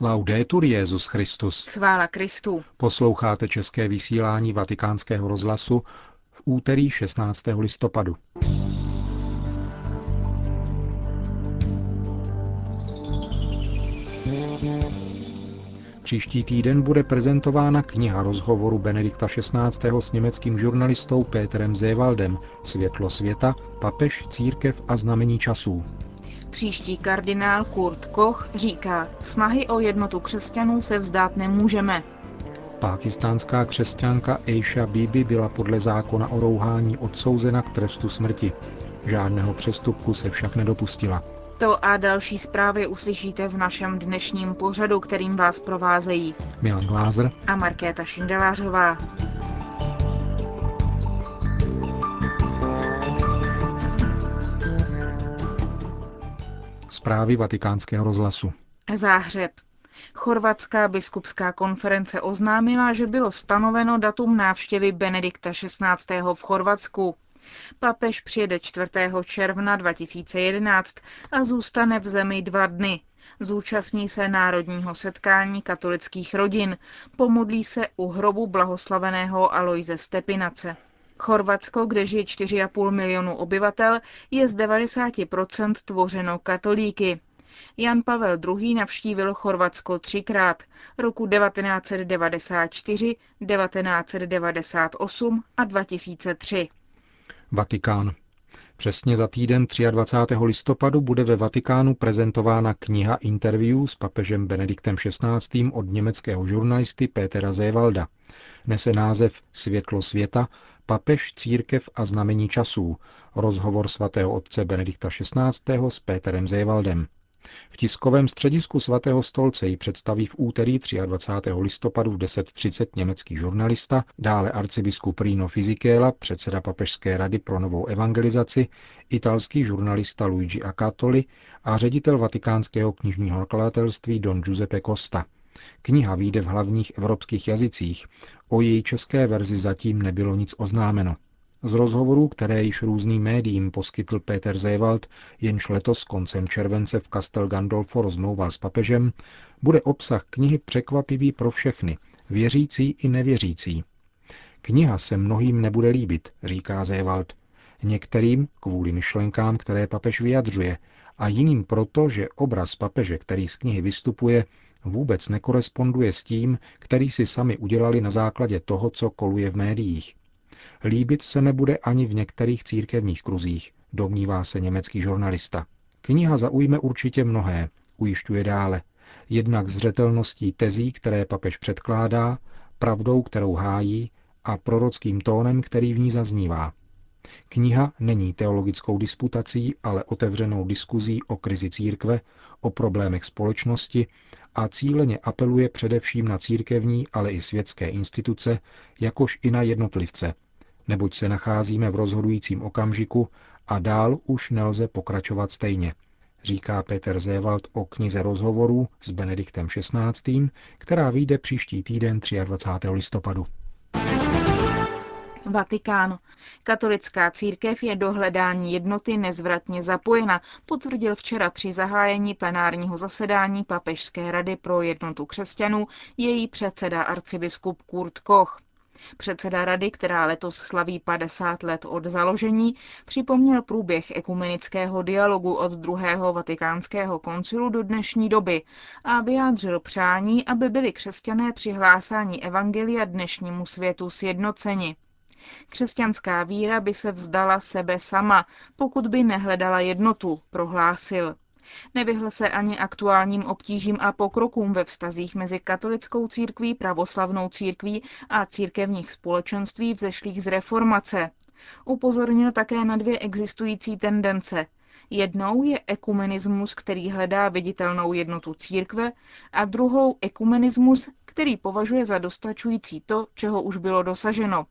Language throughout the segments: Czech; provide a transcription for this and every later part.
Laudetur Jezus Christus. Chvála Kristu. Posloucháte české vysílání Vatikánského rozhlasu v úterý 16. listopadu. Příští týden bude prezentována kniha rozhovoru Benedikta XVI. s německým žurnalistou Péterem Zévaldem Světlo světa, papež, církev a znamení časů. Příští kardinál Kurt Koch říká, snahy o jednotu křesťanů se vzdát nemůžeme. Pákistánská křesťanka Aisha Bibi byla podle zákona o rouhání odsouzena k trestu smrti. Žádného přestupku se však nedopustila. To a další zprávy uslyšíte v našem dnešním pořadu, kterým vás provázejí Milan Glázer a Markéta Šindelářová. Zprávy vatikánského rozhlasu. Záhřeb. Chorvatská biskupská konference oznámila, že bylo stanoveno datum návštěvy Benedikta XVI. v Chorvatsku. Papež přijede 4. června 2011 a zůstane v zemi dva dny. Zúčastní se národního setkání katolických rodin, pomodlí se u hrobu blahoslaveného Aloise Stepinace. Chorvatsko, kde žije 4,5 milionu obyvatel, je z 90% tvořeno katolíky. Jan Pavel II. navštívil Chorvatsko třikrát, roku 1994, 1998 a 2003. Vatikán. Přesně za týden 23. listopadu bude ve Vatikánu prezentována kniha interview s papežem Benediktem XVI. od německého žurnalisty Pétera Zévalda. Nese název Světlo světa, papež, církev a znamení časů, rozhovor svatého otce Benedikta XVI. s Péterem Zévaldem. V tiskovém středisku svatého stolce ji představí v úterý 23. listopadu v 10.30 německý žurnalista, dále arcibiskup Rino Fisichella, předseda Papežské rady pro novou evangelizaci, italský žurnalista Luigi Acatoli a ředitel vatikánského knižního nakladatelství Don Giuseppe Costa. Kniha vyjde v hlavních evropských jazycích. O její české verzi zatím nebylo nic oznámeno. Z rozhovorů, které již různým médiím poskytl Peter Zewald, jenž letos koncem července v Castel Gandolfo rozmlouval s papežem, bude obsah knihy překvapivý pro všechny, věřící i nevěřící. Kniha se mnohým nebude líbit, říká Zewald. Některým kvůli myšlenkám, které papež vyjadřuje, a jiným proto, že obraz papeže, který z knihy vystupuje, vůbec nekoresponduje s tím, který si sami udělali na základě toho, co koluje v médiích. Líbit se nebude ani v některých církevních kruzích, domnívá se německý žurnalista. Kniha zaujme určitě mnohé, ujišťuje dále. Jednak zřetelností tezí, které papež předkládá, pravdou, kterou hájí a prorockým tónem, který v ní zaznívá. Kniha není teologickou disputací, ale otevřenou diskuzí o krizi církve, o problémech společnosti a cíleně apeluje především na církevní, ale i světské instituce, jakož i na jednotlivce, neboť se nacházíme v rozhodujícím okamžiku a dál už nelze pokračovat stejně, říká Peter Zewald o knize rozhovorů s Benediktem XVI., která vyjde příští týden 23. listopadu. Vatikán. Katolická církev je do hledání jednoty nezvratně zapojena, potvrdil včera při zahájení plenárního zasedání Papežské rady pro jednotu křesťanů její předseda arcibiskup Kurt Koch. Předseda rady, která letos slaví 50 let od založení, připomněl průběh ekumenického dialogu od druhého vatikánského koncilu do dnešní doby a vyjádřil přání, aby byli křesťané při hlásání evangelia dnešnímu světu sjednoceni. Křesťanská víra by se vzdala sebe sama, pokud by nehledala jednotu, prohlásil. Nevyhl se ani aktuálním obtížím a pokrokům ve vztazích mezi katolickou církví, pravoslavnou církví a církevních společenství vzešlých z reformace. Upozornil také na dvě existující tendence. Jednou je ekumenismus, který hledá viditelnou jednotu církve, a druhou ekumenismus, který považuje za dostačující to, čeho už bylo dosaženo.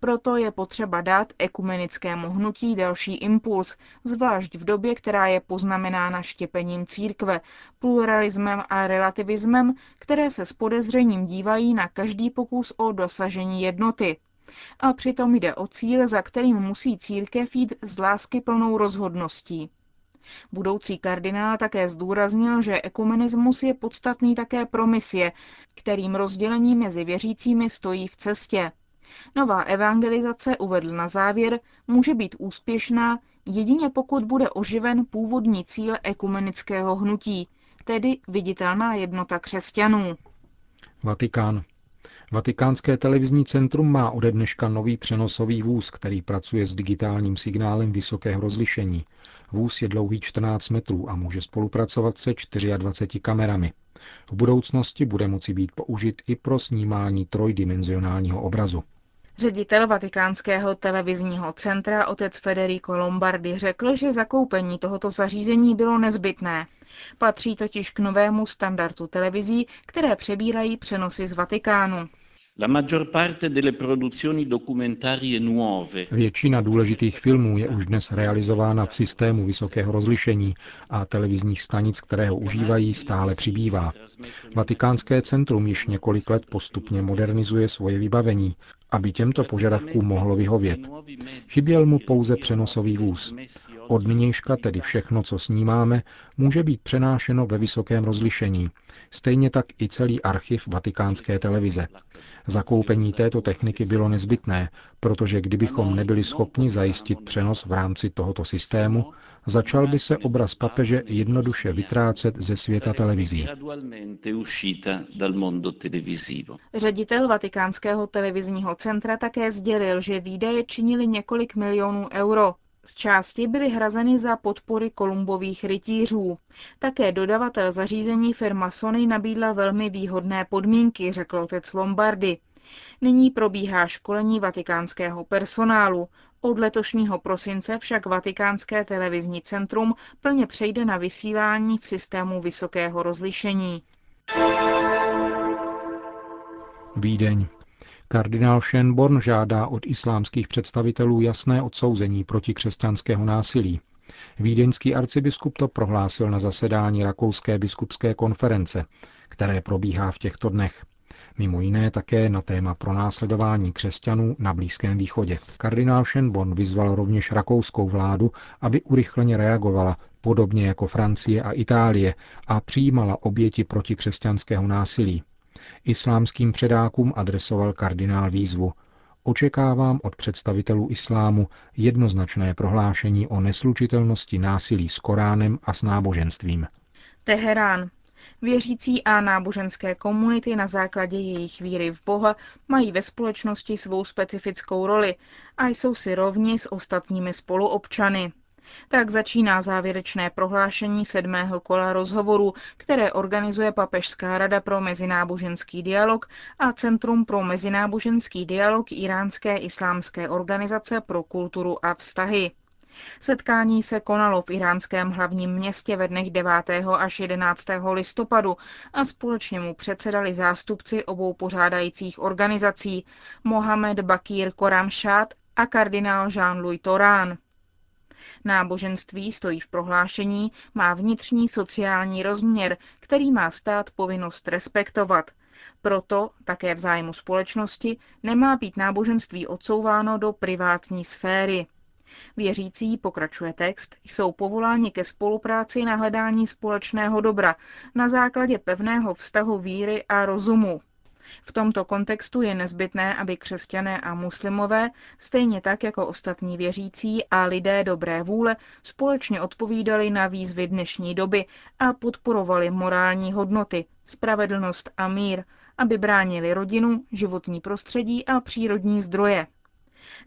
Proto je potřeba dát ekumenickému hnutí další impuls, zvlášť v době, která je poznamenána štěpením církve, pluralismem a relativismem, které se s podezřením dívají na každý pokus o dosažení jednoty. A přitom jde o cíl, za kterým musí církev jít s lásky plnou rozhodností. Budoucí kardinál také zdůraznil, že ekumenismus je podstatný také pro misie, kterým rozdělení mezi věřícími stojí v cestě. Nová evangelizace, uvedl na závěr, může být úspěšná jedině pokud bude oživen původní cíl ekumenického hnutí, tedy viditelná jednota křesťanů. Vatikán. Vatikánské televizní centrum má ode dneška nový přenosový vůz, který pracuje s digitálním signálem vysokého rozlišení. Vůz je dlouhý 14 metrů a může spolupracovat se 24 kamerami. V budoucnosti bude moci být použit i pro snímání trojdimenzionálního obrazu. Ředitel vatikánského televizního centra otec Federico Lombardi řekl, že zakoupení tohoto zařízení bylo nezbytné. Patří totiž k novému standardu televizí, které přebírají přenosy z Vatikánu. Většina důležitých filmů je už dnes realizována v systému vysokého rozlišení a televizních stanic, které ho užívají, stále přibývá. Vatikánské centrum již několik let postupně modernizuje svoje vybavení, aby těmto požadavkům mohlo vyhovět. Chyběl mu pouze přenosový vůz. Od nynějška tedy všechno, co snímáme, může být přenášeno ve vysokém rozlišení. Stejně tak i celý archiv vatikánské televize. Zakoupení této techniky bylo nezbytné, protože kdybychom nebyli schopni zajistit přenos v rámci tohoto systému, začal by se obraz papeže jednoduše vytrácet ze světa televizí. Ředitel Vatikánského televizního centra také sdělil, že výdaje činily několik milionů euro. Z části byly hrazeny za podpory kolumbových rytířů. Také dodavatel zařízení firma Sony nabídla velmi výhodné podmínky, řekl otec Lombardy. Nyní probíhá školení vatikánského personálu. Od letošního prosince však Vatikánské televizní centrum plně přejde na vysílání v systému vysokého rozlišení. Vídeň. Kardinál Schönborn žádá od islámských představitelů jasné odsouzení proti křesťanského násilí. Vídeňský arcibiskup to prohlásil na zasedání Rakouské biskupské konference, které probíhá v těchto dnech. Mimo jiné také na téma pronásledování křesťanů na Blízkém východě. Kardinál Schönborn vyzval rovněž rakouskou vládu, aby urychleně reagovala, podobně jako Francie a Itálie, a přijímala oběti proti křesťanského násilí. Islámským předákům adresoval kardinál výzvu. Očekávám od představitelů islámu jednoznačné prohlášení o neslučitelnosti násilí s Koránem a s náboženstvím. Teherán. Věřící a náboženské komunity na základě jejich víry v Boha mají ve společnosti svou specifickou roli a jsou si rovni s ostatními spoluobčany. Tak začíná závěrečné prohlášení sedmého kola rozhovoru, které organizuje Papežská rada pro mezináboženský dialog a Centrum pro mezináboženský dialog Iránské islámské organizace pro kulturu a vztahy. Setkání se konalo v iránském hlavním městě ve dnech 9. až 11. listopadu a společně mu předsedali zástupci obou pořádajících organizací Mohamed Bakir Koramšát a kardinál Jean-Louis Torán. Náboženství, stojí v prohlášení, má vnitřní sociální rozměr, který má stát povinnost respektovat. Proto, také v zájmu společnosti, nemá být náboženství odsouváno do privátní sféry. Věřící, pokračuje text, jsou povoláni ke spolupráci na hledání společného dobra na základě pevného vztahu víry a rozumu. V tomto kontextu je nezbytné, aby křesťané a muslimové, stejně tak jako ostatní věřící a lidé dobré vůle, společně odpovídali na výzvy dnešní doby a podporovali morální hodnoty, spravedlnost a mír, aby bránili rodinu, životní prostředí a přírodní zdroje.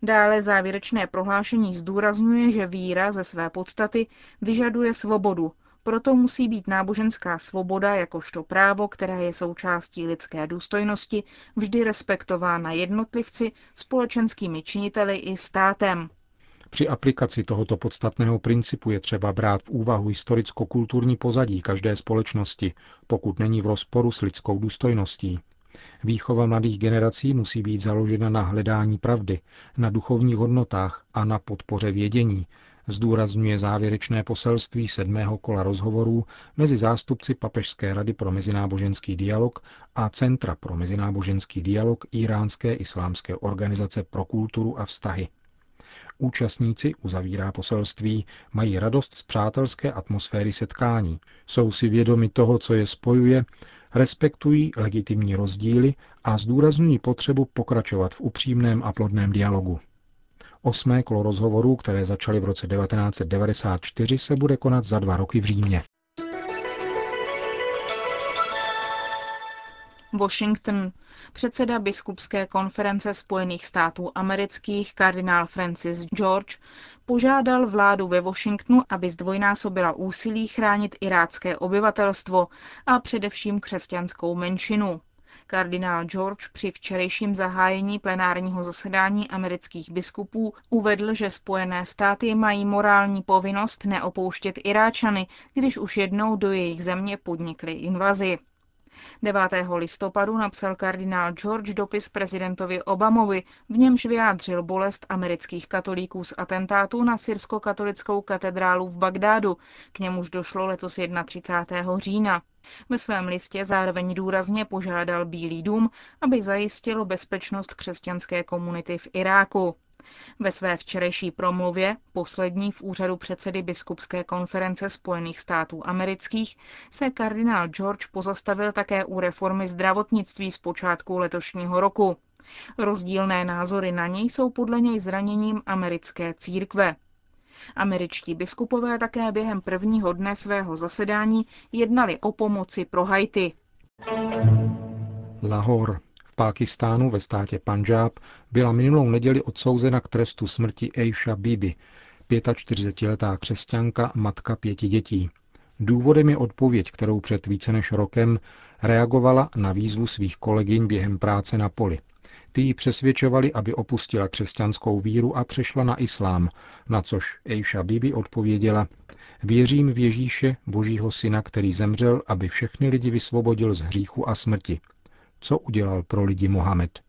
Dále závěrečné prohlášení zdůrazňuje, že víra ze své podstaty vyžaduje svobodu, proto musí být náboženská svoboda jakožto právo, které je součástí lidské důstojnosti, vždy respektována jednotlivci, společenskými činiteli i státem. Při aplikaci tohoto podstatného principu je třeba brát v úvahu historicko-kulturní pozadí každé společnosti, pokud není v rozporu s lidskou důstojností. Výchova mladých generací musí být založena na hledání pravdy, na duchovních hodnotách a na podpoře vědění, zdůrazňuje závěrečné poselství sedmého kola rozhovorů mezi zástupci Papežské rady pro mezináboženský dialog a Centra pro mezináboženský dialog Iránské islámské organizace pro kulturu a vztahy. Účastníci, uzavírá poselství, mají radost z přátelské atmosféry setkání, jsou si vědomi toho, co je spojuje, respektují legitimní rozdíly a zdůrazňují potřebu pokračovat v upřímném a plodném dialogu. Osmé kolo rozhovorů, které začaly v roce 1994, se bude konat za dva roky v Římě. Washington. Předseda biskupské konference Spojených států amerických kardinál Francis George požádal vládu ve Washingtonu, aby zdvojnásobila úsilí chránit irácké obyvatelstvo a především křesťanskou menšinu. Kardinál George při včerejším zahájení plenárního zasedání amerických biskupů uvedl, že Spojené státy mají morální povinnost neopouštět Iráčany, když už jednou do jejich země podnikly invazi. 9. listopadu napsal kardinál George dopis prezidentovi Obamovi, v němž vyjádřil bolest amerických katolíků z atentátu na syrsko-katolickou katedrálu v Bagdádu, k němuž došlo letos 31. října. Ve svém listě zároveň důrazně požádal Bílý dům, aby zajistil bezpečnost křesťanské komunity v Iráku. Ve své včerejší promluvě, poslední v úřadu předsedy Biskupské konference Spojených států amerických, se kardinál George pozastavil také u reformy zdravotnictví z počátku letošního roku. Rozdílné názory na něj jsou podle něj zraněním americké církve. Američtí biskupové také během prvního dne svého zasedání jednali o pomoci pro Haiti. Lahore. Pákistánu ve státě Panžáb byla minulou neděli odsouzena k trestu smrti Aisha Bibi, 45-letá křesťanka, matka pěti dětí. Důvodem je odpověď, kterou před více než rokem reagovala na výzvu svých kolegyň během práce na poli. Ty ji přesvědčovali, aby opustila křesťanskou víru a přešla na islám, na což Aisha Bibi odpověděla, věřím v Ježíše, božího syna, který zemřel, aby všechny lidi vysvobodil z hříchu a smrti co udělal pro lidi Mohamed.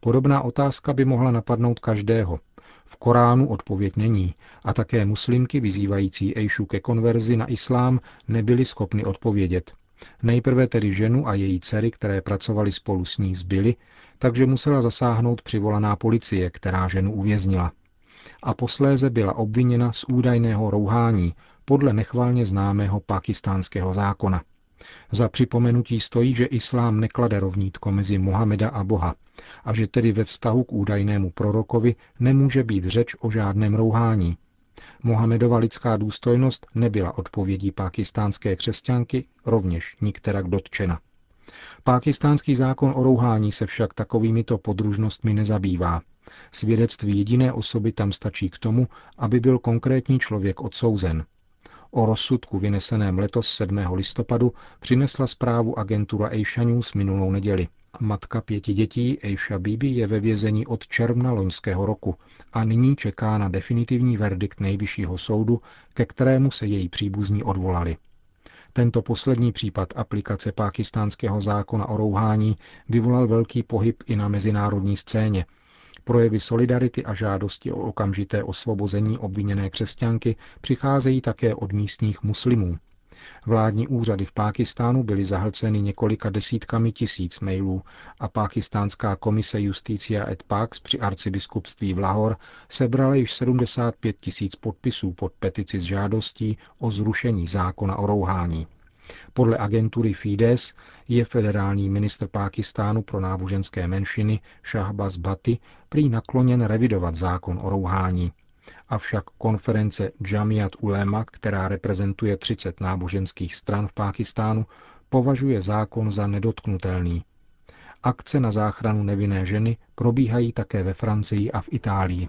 Podobná otázka by mohla napadnout každého. V Koránu odpověď není a také muslimky vyzývající Ejšu ke konverzi na islám nebyly schopny odpovědět. Nejprve tedy ženu a její dcery, které pracovali spolu s ní, zbyly, takže musela zasáhnout přivolaná policie, která ženu uvěznila. A posléze byla obviněna z údajného rouhání podle nechvalně známého pakistánského zákona. Za připomenutí stojí, že islám neklade rovnítko mezi Mohameda a Boha a že tedy ve vztahu k údajnému prorokovi nemůže být řeč o žádném rouhání. Mohamedova lidská důstojnost nebyla odpovědí pakistánské křesťanky, rovněž nikterak dotčena. Pákistánský zákon o rouhání se však takovýmito podružnostmi nezabývá. Svědectví jediné osoby tam stačí k tomu, aby byl konkrétní člověk odsouzen. O rozsudku vyneseném letos 7. listopadu přinesla zprávu agentura Asia News minulou neděli. Matka pěti dětí Aisha Bibi je ve vězení od června loňského roku a nyní čeká na definitivní verdikt nejvyššího soudu, ke kterému se její příbuzní odvolali. Tento poslední případ aplikace pákistánského zákona o rouhání vyvolal velký pohyb i na mezinárodní scéně – Projevy solidarity a žádosti o okamžité osvobození obviněné křesťanky přicházejí také od místních muslimů. Vládní úřady v Pákistánu byly zahlceny několika desítkami tisíc mailů a pákistánská komise Justícia et Pax při arcibiskupství v Lahor sebrala již 75 tisíc podpisů pod petici s žádostí o zrušení zákona o rouhání. Podle agentury Fides je federální ministr Pákistánu pro náboženské menšiny Shahbaz Bhatti prý nakloněn revidovat zákon o rouhání. Avšak konference Jamiat Ulema, která reprezentuje 30 náboženských stran v Pákistánu, považuje zákon za nedotknutelný. Akce na záchranu nevinné ženy probíhají také ve Francii a v Itálii.